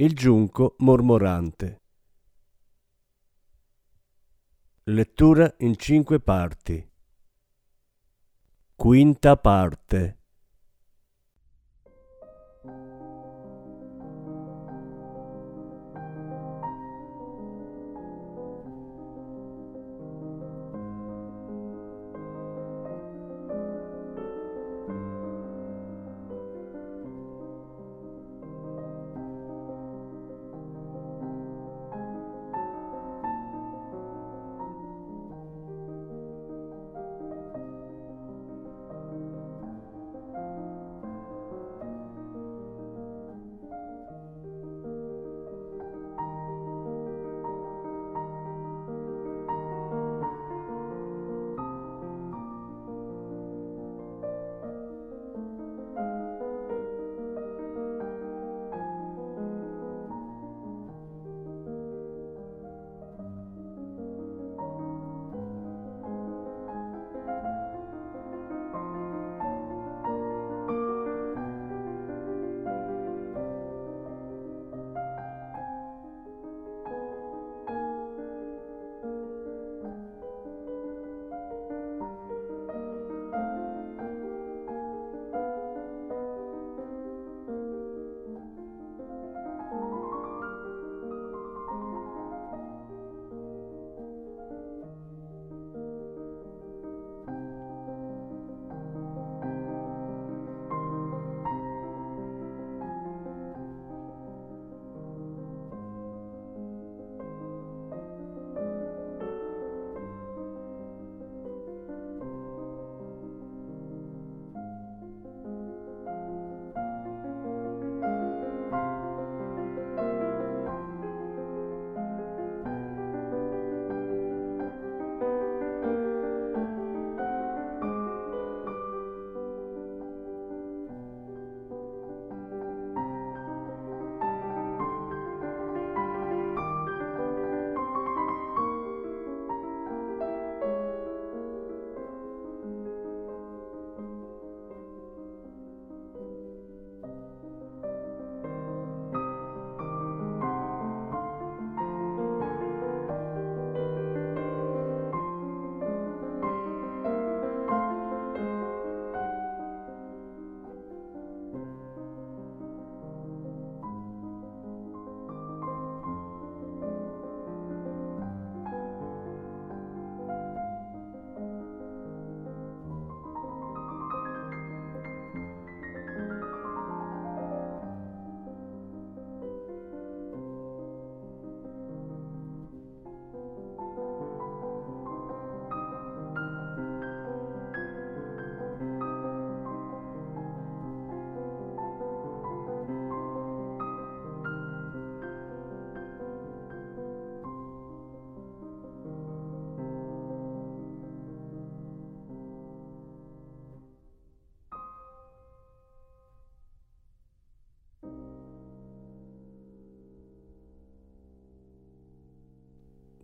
il giunco mormorante. Lettura in cinque parti. Quinta parte.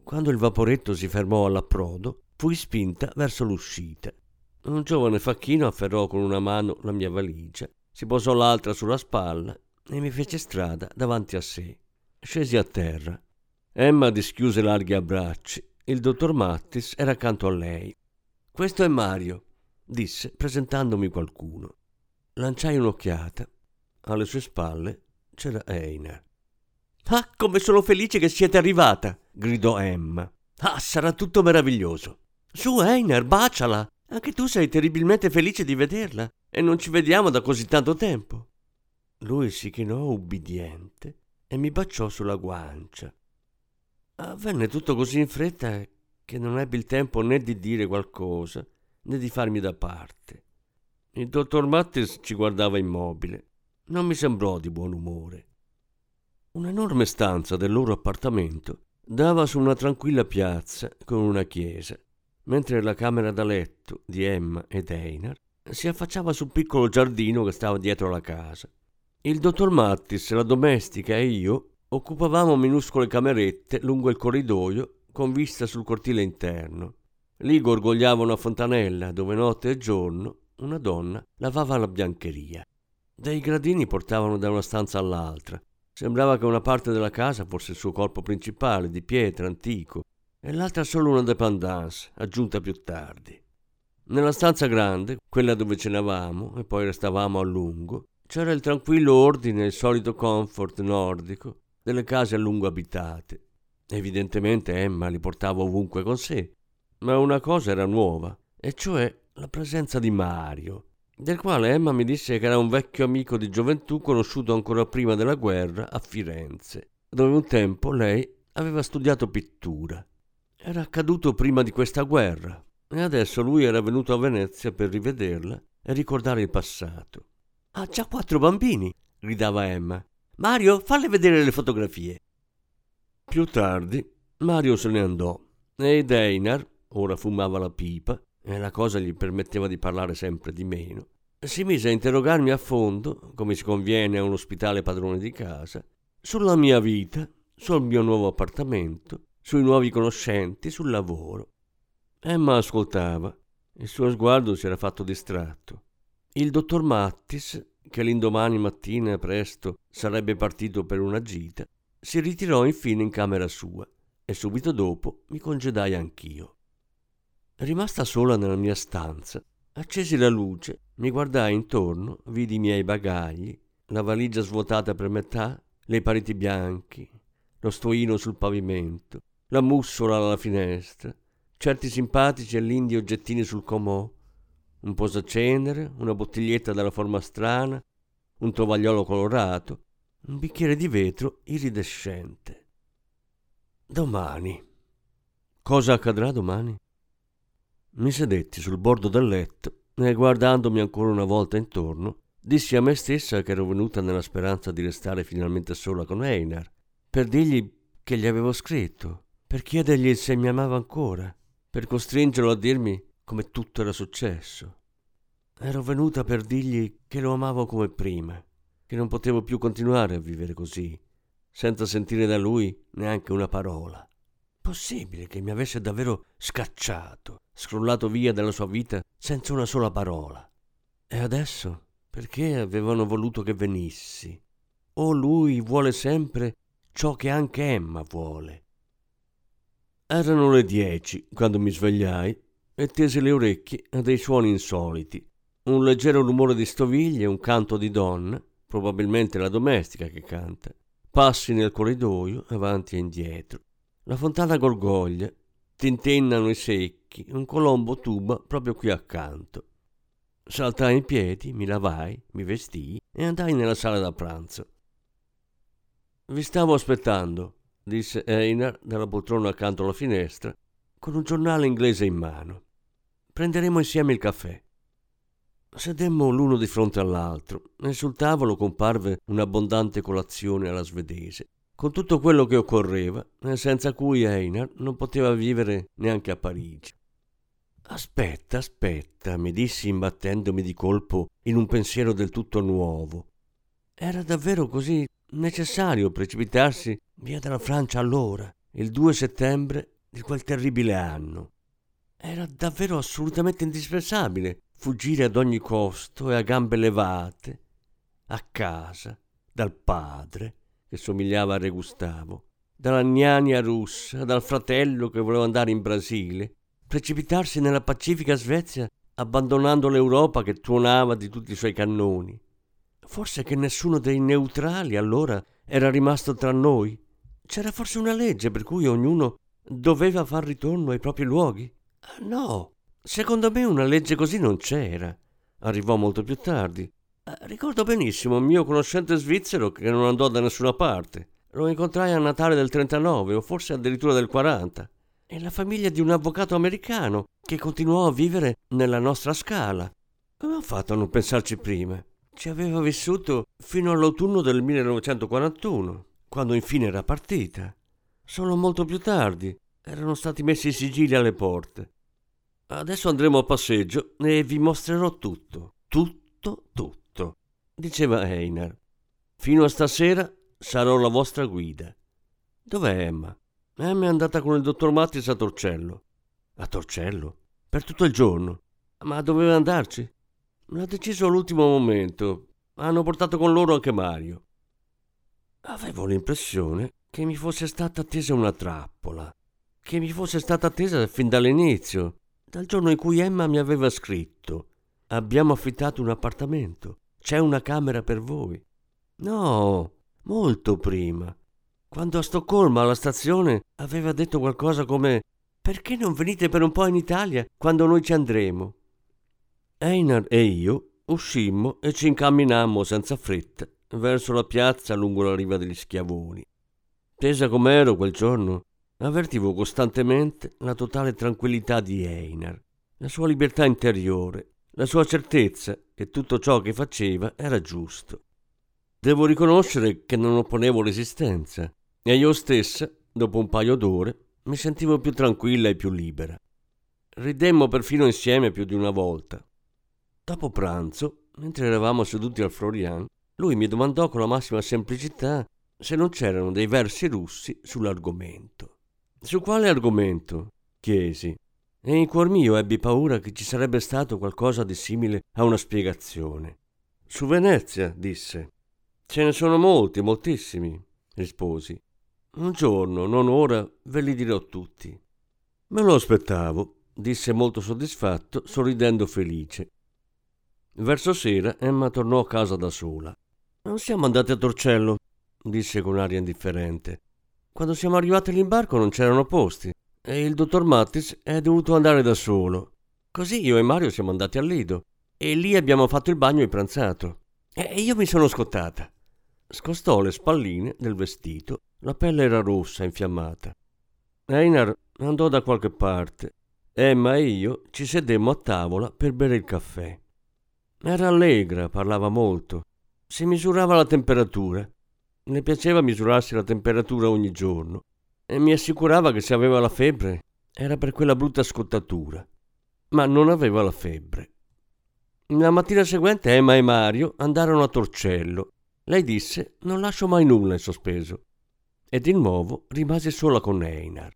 Quando il vaporetto si fermò all'approdo, fui spinta verso l'uscita. Un giovane facchino afferrò con una mano la mia valigia, si posò l'altra sulla spalla e mi fece strada davanti a sé. Scesi a terra. Emma dischiuse larghi abbracci. Il dottor Mattis era accanto a lei. Questo è Mario, disse presentandomi qualcuno. Lanciai un'occhiata. Alle sue spalle c'era Einer. Ah, come sono felice che siete arrivata! Gridò Emma. Ah, sarà tutto meraviglioso. Su, Einer, baciala. Anche tu sei terribilmente felice di vederla e non ci vediamo da così tanto tempo. Lui si chinò ubbidiente e mi baciò sulla guancia. Avvenne tutto così in fretta che non ebbi il tempo né di dire qualcosa né di farmi da parte. Il dottor Mattis ci guardava immobile. Non mi sembrò di buon umore. Un'enorme stanza del loro appartamento dava su una tranquilla piazza con una chiesa, mentre la camera da letto di Emma ed Einar si affacciava sul piccolo giardino che stava dietro la casa. Il dottor Mattis, la domestica e io occupavamo minuscole camerette lungo il corridoio con vista sul cortile interno. Lì gorgogliava una fontanella dove notte e giorno una donna lavava la biancheria. Dei gradini portavano da una stanza all'altra. Sembrava che una parte della casa fosse il suo corpo principale, di pietra, antico, e l'altra solo una dépendance, aggiunta più tardi. Nella stanza grande, quella dove cenavamo e poi restavamo a lungo, c'era il tranquillo ordine e il solito comfort nordico delle case a lungo abitate. Evidentemente Emma li portava ovunque con sé, ma una cosa era nuova, e cioè la presenza di Mario, del quale Emma mi disse che era un vecchio amico di gioventù conosciuto ancora prima della guerra a Firenze, dove un tempo lei aveva studiato pittura. Era accaduto prima di questa guerra e adesso lui era venuto a Venezia per rivederla e ricordare il passato. Ha già quattro bambini, gridava Emma. Mario, falle vedere le fotografie. Più tardi Mario se ne andò e Deinar, ora fumava la pipa, e la cosa gli permetteva di parlare sempre di meno, si mise a interrogarmi a fondo, come si conviene a un ospitale padrone di casa, sulla mia vita, sul mio nuovo appartamento, sui nuovi conoscenti, sul lavoro. Emma ascoltava, il suo sguardo si era fatto distratto. Il dottor Mattis, che l'indomani mattina presto sarebbe partito per una gita, si ritirò infine in camera sua e subito dopo mi congedai anch'io. Rimasta sola nella mia stanza, accesi la luce, mi guardai intorno, vidi i miei bagagli, la valigia svuotata per metà, le pareti bianche, lo stoino sul pavimento, la mussola alla finestra, certi simpatici e lindi oggettini sul comò, un posacenere, una bottiglietta dalla forma strana, un tovagliolo colorato, un bicchiere di vetro iridescente. Domani. Cosa accadrà domani? Mi sedetti sul bordo del letto e guardandomi ancora una volta intorno, dissi a me stessa che ero venuta nella speranza di restare finalmente sola con Einar, per dirgli che gli avevo scritto, per chiedergli se mi amava ancora, per costringerlo a dirmi come tutto era successo. Ero venuta per dirgli che lo amavo come prima, che non potevo più continuare a vivere così, senza sentire da lui neanche una parola. Possibile che mi avesse davvero scacciato, scrollato via dalla sua vita senza una sola parola. E adesso? Perché avevano voluto che venissi? O lui vuole sempre ciò che anche Emma vuole? Erano le dieci quando mi svegliai e tesi le orecchie a dei suoni insoliti. Un leggero rumore di stoviglie, un canto di donna, probabilmente la domestica che canta. Passi nel corridoio, avanti e indietro. La fontana gorgoglia, tintennano i secchi, un colombo tuba proprio qui accanto. Saltai in piedi, mi lavai, mi vestii e andai nella sala da pranzo. Vi stavo aspettando, disse Einar dalla poltrona accanto alla finestra, con un giornale inglese in mano. Prenderemo insieme il caffè. Sedemmo l'uno di fronte all'altro e sul tavolo comparve un'abbondante colazione alla svedese con tutto quello che occorreva, senza cui Einar non poteva vivere neanche a Parigi. Aspetta, aspetta, mi dissi imbattendomi di colpo in un pensiero del tutto nuovo. Era davvero così necessario precipitarsi via dalla Francia allora, il 2 settembre di quel terribile anno. Era davvero assolutamente indispensabile fuggire ad ogni costo e a gambe levate, a casa, dal padre, che somigliava a Re Gustavo, dalla gnania russa, dal fratello che voleva andare in Brasile, precipitarsi nella pacifica Svezia abbandonando l'Europa che tuonava di tutti i suoi cannoni. Forse che nessuno dei neutrali allora era rimasto tra noi. C'era forse una legge per cui ognuno doveva far ritorno ai propri luoghi? No, secondo me una legge così non c'era. Arrivò molto più tardi, ricordo benissimo un mio conoscente svizzero che non andò da nessuna parte. Lo incontrai a Natale del 39 o forse addirittura del 40. E la famiglia di un avvocato americano che continuò a vivere nella nostra scala. Come ho fatto a non pensarci prima? Ci aveva vissuto fino all'autunno del 1941, quando infine era partita. Solo molto più tardi erano stati messi i sigilli alle porte. Adesso andremo a passeggio e vi mostrerò tutto, tutto, tutto, diceva Einar. Fino a stasera sarò la vostra guida. Dov'è Emma? Emma è andata con il dottor Mattis a Torcello. A Torcello? Per tutto il giorno? Ma doveva andarci? L'ha deciso all'ultimo momento. Hanno portato con loro anche Mario. Avevo l'impressione che mi fosse stata attesa una trappola, che mi fosse stata attesa fin dall'inizio, dal giorno in cui Emma mi aveva scritto. Abbiamo affittato un appartamento, c'è una camera per voi. No, molto prima. Quando a Stoccolma, alla stazione, aveva detto qualcosa come Perché non venite per un po' in Italia quando noi ci andremo? Einar e io uscimmo e ci incamminammo senza fretta verso la piazza lungo la riva degli Schiavoni. Tesa com'ero quel giorno, avvertivo costantemente la totale tranquillità di Einar, la sua libertà interiore, la sua certezza che tutto ciò che faceva era giusto. Devo riconoscere che non opponevo resistenza e io stessa, dopo un paio d'ore, mi sentivo più tranquilla e più libera. Ridemmo perfino insieme più di una volta. Dopo pranzo, mentre eravamo seduti al Florian, lui mi domandò con la massima semplicità se non c'erano dei versi russi sull'argomento. Su quale argomento? chiesi. E in cuor mio ebbi paura che ci sarebbe stato qualcosa di simile a una spiegazione. Su Venezia, disse. Ce ne sono molti, moltissimi, risposi. Un giorno, non ora, ve li dirò tutti. Me lo aspettavo, disse molto soddisfatto, sorridendo felice. Verso sera Emma tornò a casa da sola. Non siamo andati a Torcello, disse con aria indifferente. Quando siamo arrivati all'imbarco non c'erano posti e il dottor Mattis è dovuto andare da solo. Così io e Mario siamo andati al Lido e lì abbiamo fatto il bagno e pranzato. E io mi sono scottata. Scostò le spalline del vestito, la pelle era rossa, infiammata. Einar andò da qualche parte. Emma e io ci sedemmo a tavola per bere il caffè. Era allegra, parlava molto. Si misurava la temperatura. Le piaceva misurarsi la temperatura ogni giorno e mi assicurava che se aveva la febbre era per quella brutta scottatura. Ma non aveva la febbre. La mattina seguente Emma e Mario andarono a Torcello. Lei disse non lascio mai nulla in sospeso. E di nuovo rimase sola con Einar.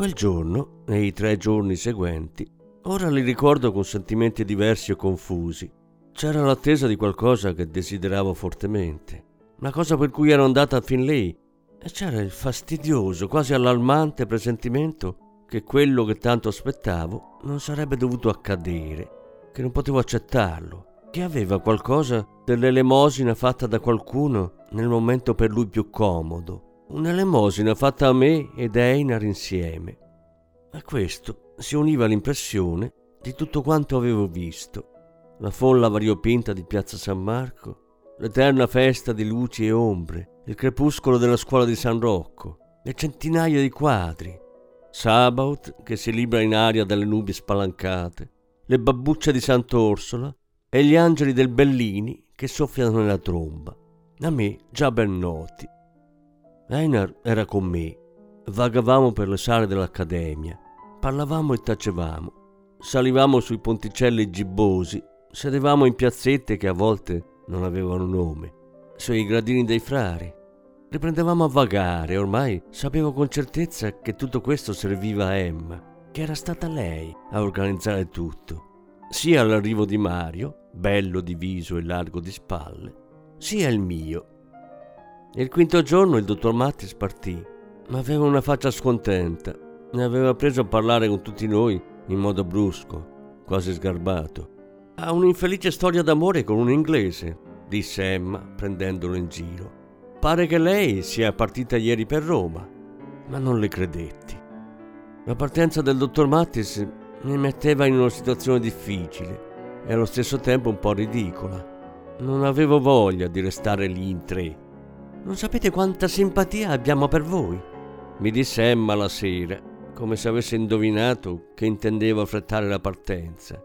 Quel giorno e i tre giorni seguenti, ora li ricordo con sentimenti diversi e confusi. C'era l'attesa di qualcosa che desideravo fortemente, una cosa per cui ero andata fin lì, e c'era il fastidioso, quasi allarmante presentimento che quello che tanto aspettavo non sarebbe dovuto accadere, che non potevo accettarlo, che aveva qualcosa dell'elemosina fatta da qualcuno nel momento per lui più comodo, un'elemosina fatta a me ed Einar insieme. A questo si univa l'impressione di tutto quanto avevo visto. La folla variopinta di Piazza San Marco, l'eterna festa di luci e ombre, il crepuscolo della scuola di San Rocco, le centinaia di quadri, Sabaut che si libra in aria dalle nubi spalancate, le babbucce di Sant'Orsola e gli angeli del Bellini che soffiano nella tromba, a me già ben noti. Einar era con me. Vagavamo per le sale dell'accademia. Parlavamo e tacevamo. Salivamo sui ponticelli gibbosi. Sedevamo in piazzette che a volte non avevano nome. Sui gradini dei frari. Riprendevamo a vagare. Ormai sapevo con certezza che tutto questo serviva a Emma, che era stata lei a organizzare tutto. Sia l'arrivo di Mario, bello di viso e largo di spalle, sia il mio. Il quinto giorno il dottor Mattis partì, ma aveva una faccia scontenta. Ne aveva preso a parlare con tutti noi in modo brusco, quasi sgarbato. Ha un'infelice storia d'amore con un inglese, disse Emma, prendendolo in giro. Pare che lei sia partita ieri per Roma, ma non le credetti. La partenza del dottor Mattis mi metteva in una situazione difficile e allo stesso tempo un po' ridicola. Non avevo voglia di restare lì in tre. Non sapete quanta simpatia abbiamo per voi, mi disse Emma la sera, come se avesse indovinato che intendevo affrettare la partenza.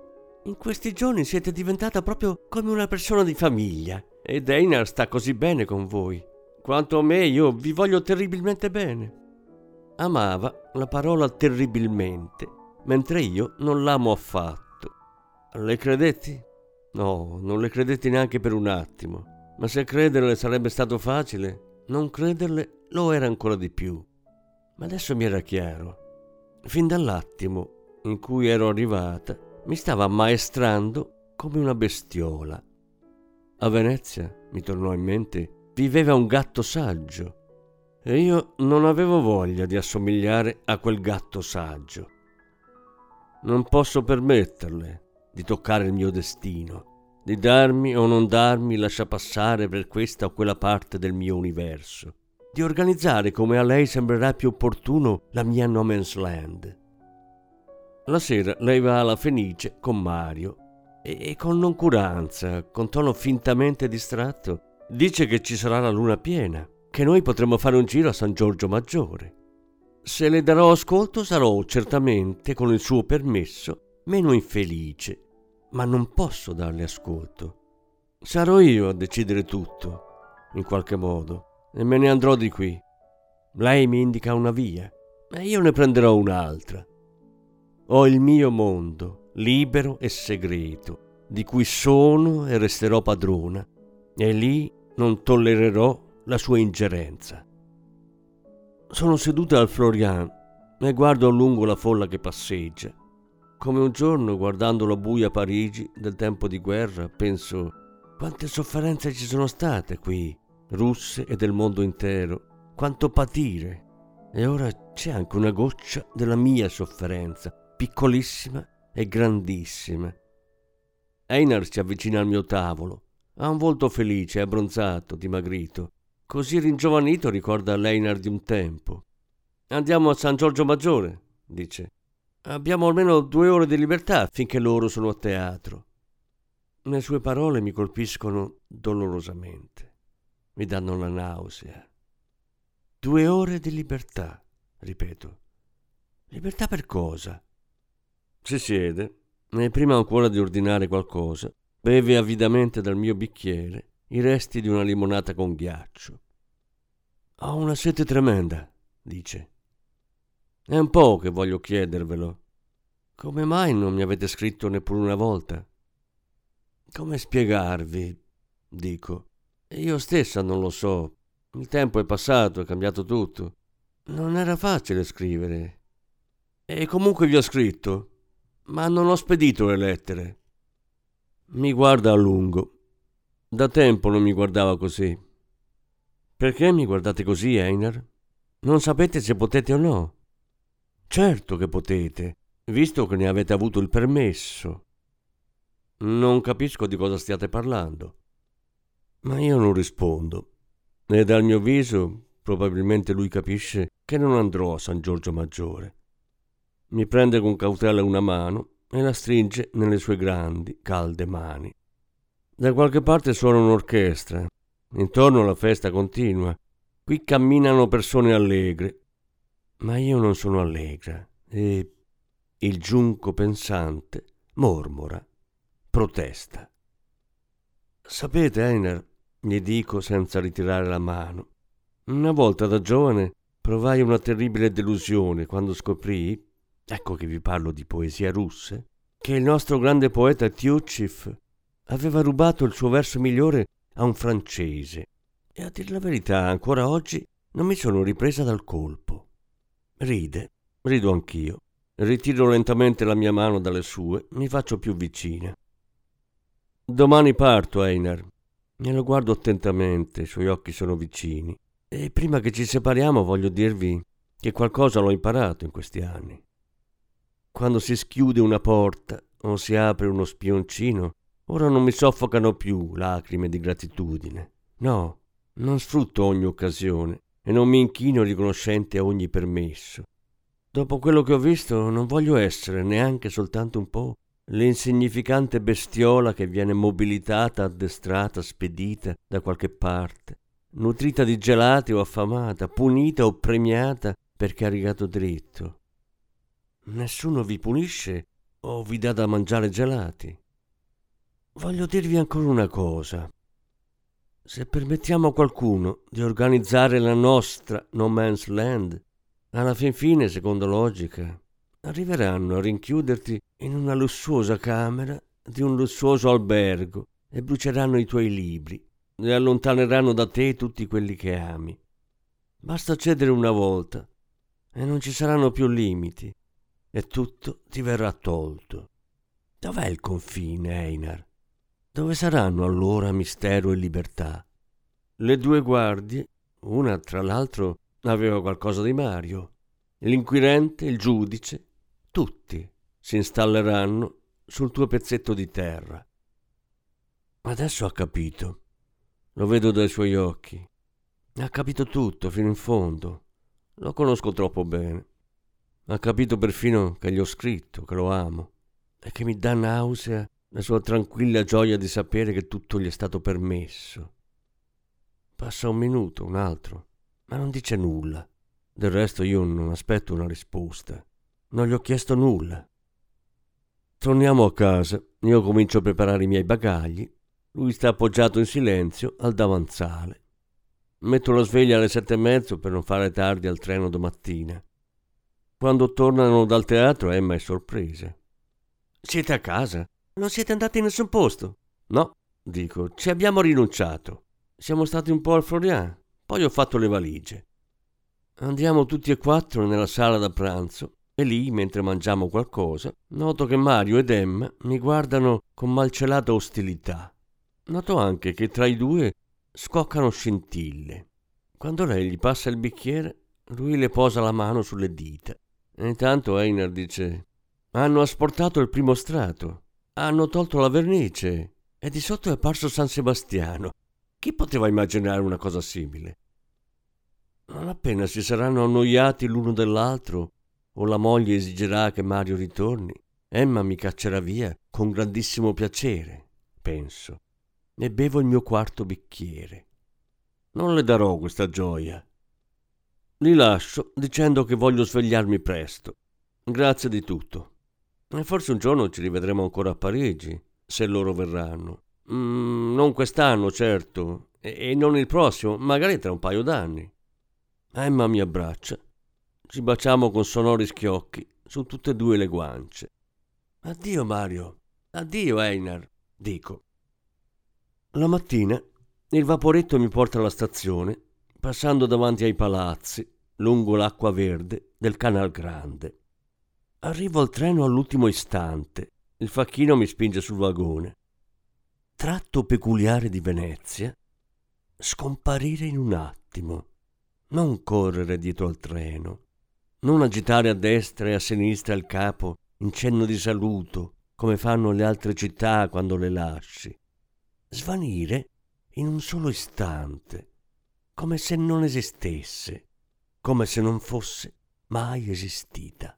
In questi giorni siete diventata proprio come una persona di famiglia e Einar sta così bene con voi. Quanto a me, io vi voglio terribilmente bene. Amava la parola terribilmente, mentre io non l'amo affatto. Le credetti? No, non le credetti neanche per un attimo. Ma se crederle sarebbe stato facile, non crederle lo era ancora di più. Ma adesso mi era chiaro. Fin dall'attimo in cui ero arrivata, mi stava ammaestrando come una bestiola. A Venezia, mi tornò in mente, viveva un gatto saggio e io non avevo voglia di assomigliare a quel gatto saggio. Non posso permetterle di toccare il mio destino, di darmi o non darmi lascia passare per questa o quella parte del mio universo, di organizzare come a lei sembrerà più opportuno la mia no man's land. La sera lei va alla Fenice con Mario e, e con noncuranza, con tono fintamente distratto, dice che ci sarà la luna piena, che noi potremo fare un giro a San Giorgio Maggiore. Se le darò ascolto sarò certamente, con il suo permesso, meno infelice ma non posso darle ascolto. Sarò io a decidere tutto, in qualche modo, e me ne andrò di qui. Lei mi indica una via, e io ne prenderò un'altra. Ho il mio mondo, libero e segreto, di cui sono e resterò padrona, e lì non tollererò la sua ingerenza. Sono seduta al Florian e guardo a lungo la folla che passeggia come un giorno, guardando la buia Parigi del tempo di guerra, penso quante sofferenze ci sono state qui, russe e del mondo intero, quanto patire. E ora c'è anche una goccia della mia sofferenza, piccolissima e grandissima. Einar si avvicina al mio tavolo. Ha un volto felice, abbronzato, dimagrito. Così ringiovanito ricorda l'Einar di un tempo. Andiamo a San Giorgio Maggiore, dice. Abbiamo almeno due ore di libertà finché loro sono a teatro. Le sue parole mi colpiscono dolorosamente, mi danno la nausea. Due ore di libertà, ripeto. Libertà per cosa? Si siede e prima ancora di ordinare qualcosa, beve avidamente dal mio bicchiere i resti di una limonata con ghiaccio. Ho una sete tremenda, dice. È un po' che voglio chiedervelo. Come mai non mi avete scritto neppure una volta? Come spiegarvi? dico. Io stessa non lo so. Il tempo è passato, è cambiato tutto. Non era facile scrivere. E comunque vi ho scritto, ma non ho spedito le lettere. Mi guarda a lungo. Da tempo non mi guardava così. Perché mi guardate così, Einar? Non sapete se potete o no? Certo che potete, visto che ne avete avuto il permesso. Non capisco di cosa stiate parlando. Ma io non rispondo. E dal mio viso probabilmente lui capisce che non andrò a San Giorgio Maggiore. Mi prende con cautela una mano e la stringe nelle sue grandi, calde mani. Da qualche parte suona un'orchestra. Intorno la festa continua. Qui camminano persone allegre, ma io non sono allegra e il giunco pensante mormora, protesta. Sapete, Einer, gli dico senza ritirare la mano, Una volta da giovane provai una terribile delusione quando scoprii, ecco che vi parlo di poesia russe, che il nostro grande poeta Tyutchev aveva rubato il suo verso migliore a un francese. E a dir la verità, ancora oggi non mi sono ripresa dal colpo. Ride, rido anch'io. Ritiro lentamente la mia mano dalle sue, mi faccio più vicina. Domani parto, Einar. Me lo guardo attentamente, i suoi occhi sono vicini. E prima che ci separiamo voglio dirvi che qualcosa l'ho imparato in questi anni. Quando si schiude una porta o si apre uno spioncino, ora non mi soffocano più lacrime di gratitudine. No, non sfrutto ogni occasione e non mi inchino riconoscente a ogni permesso. Dopo quello che ho visto non voglio essere neanche soltanto un po' l'insignificante bestiola che viene mobilitata, addestrata, spedita da qualche parte nutrita di gelati o affamata, punita o premiata perché ha rigato dritto. Nessuno vi punisce o vi dà da mangiare gelati. Voglio dirvi ancora una cosa. Se permettiamo a qualcuno di organizzare la nostra no man's land, alla fin fine, secondo logica, arriveranno a rinchiuderti in una lussuosa camera di un lussuoso albergo e bruceranno i tuoi libri e allontaneranno da te tutti quelli che ami. Basta cedere una volta e non ci saranno più limiti e tutto ti verrà tolto. Dov'è il confine, Einar? Dove saranno allora mistero e libertà? Le due guardie, una tra l'altro aveva qualcosa di Mario, l'inquirente, il giudice, tutti si installeranno sul tuo pezzetto di terra. Adesso ha capito lo vedo dai suoi occhi. Ha capito tutto fino in fondo. Lo conosco troppo bene. Ha capito perfino che gli ho scritto, che lo amo e che mi dà nausea la sua tranquilla gioia di sapere che tutto gli è stato permesso. Passa un minuto, un altro, ma non dice nulla. Del resto io non aspetto una risposta. Non gli ho chiesto nulla. Torniamo a casa. Io comincio a preparare i miei bagagli lui sta appoggiato in silenzio al davanzale. Metto la sveglia alle sette e mezzo per non fare tardi al treno domattina. Quando tornano dal teatro Emma è sorpresa. Siete a casa? Non siete andati in nessun posto? No, dico, ci abbiamo rinunciato. Siamo stati un po' al Florian, poi ho fatto le valigie. Andiamo tutti e quattro nella sala da pranzo e lì, mentre mangiamo qualcosa, noto che Mario ed Emma mi guardano con malcelata ostilità. Noto anche che tra i due scoccano scintille. Quando lei gli passa il bicchiere, lui le posa la mano sulle dita. E intanto Einar dice: Hanno asportato il primo strato, hanno tolto la vernice e di sotto è apparso San Sebastiano. Chi poteva immaginare una cosa simile? Non appena si saranno annoiati l'uno dell'altro, o la moglie esigerà che Mario ritorni, Emma mi caccerà via con grandissimo piacere, penso e bevo il mio quarto bicchiere. Non le darò questa gioia. Li lascio dicendo che voglio svegliarmi presto. Grazie di tutto. E forse un giorno ci rivedremo ancora a Parigi, se loro verranno. Mm, non quest'anno, certo, e, e non il prossimo, magari tra un paio d'anni. Emma mi abbraccia. Ci baciamo con sonori schiocchi su tutte e due le guance. Addio Mario, addio Einar, dico. La mattina il vaporetto mi porta alla stazione, passando davanti ai palazzi, lungo l'acqua verde del Canal Grande. Arrivo al treno all'ultimo istante. Il facchino mi spinge sul vagone. Tratto peculiare di Venezia. Scomparire in un attimo. Non correre dietro al treno. Non agitare a destra e a sinistra il capo in cenno di saluto, come fanno le altre città quando le lasci svanire in un solo istante, come se non esistesse, come se non fosse mai esistita.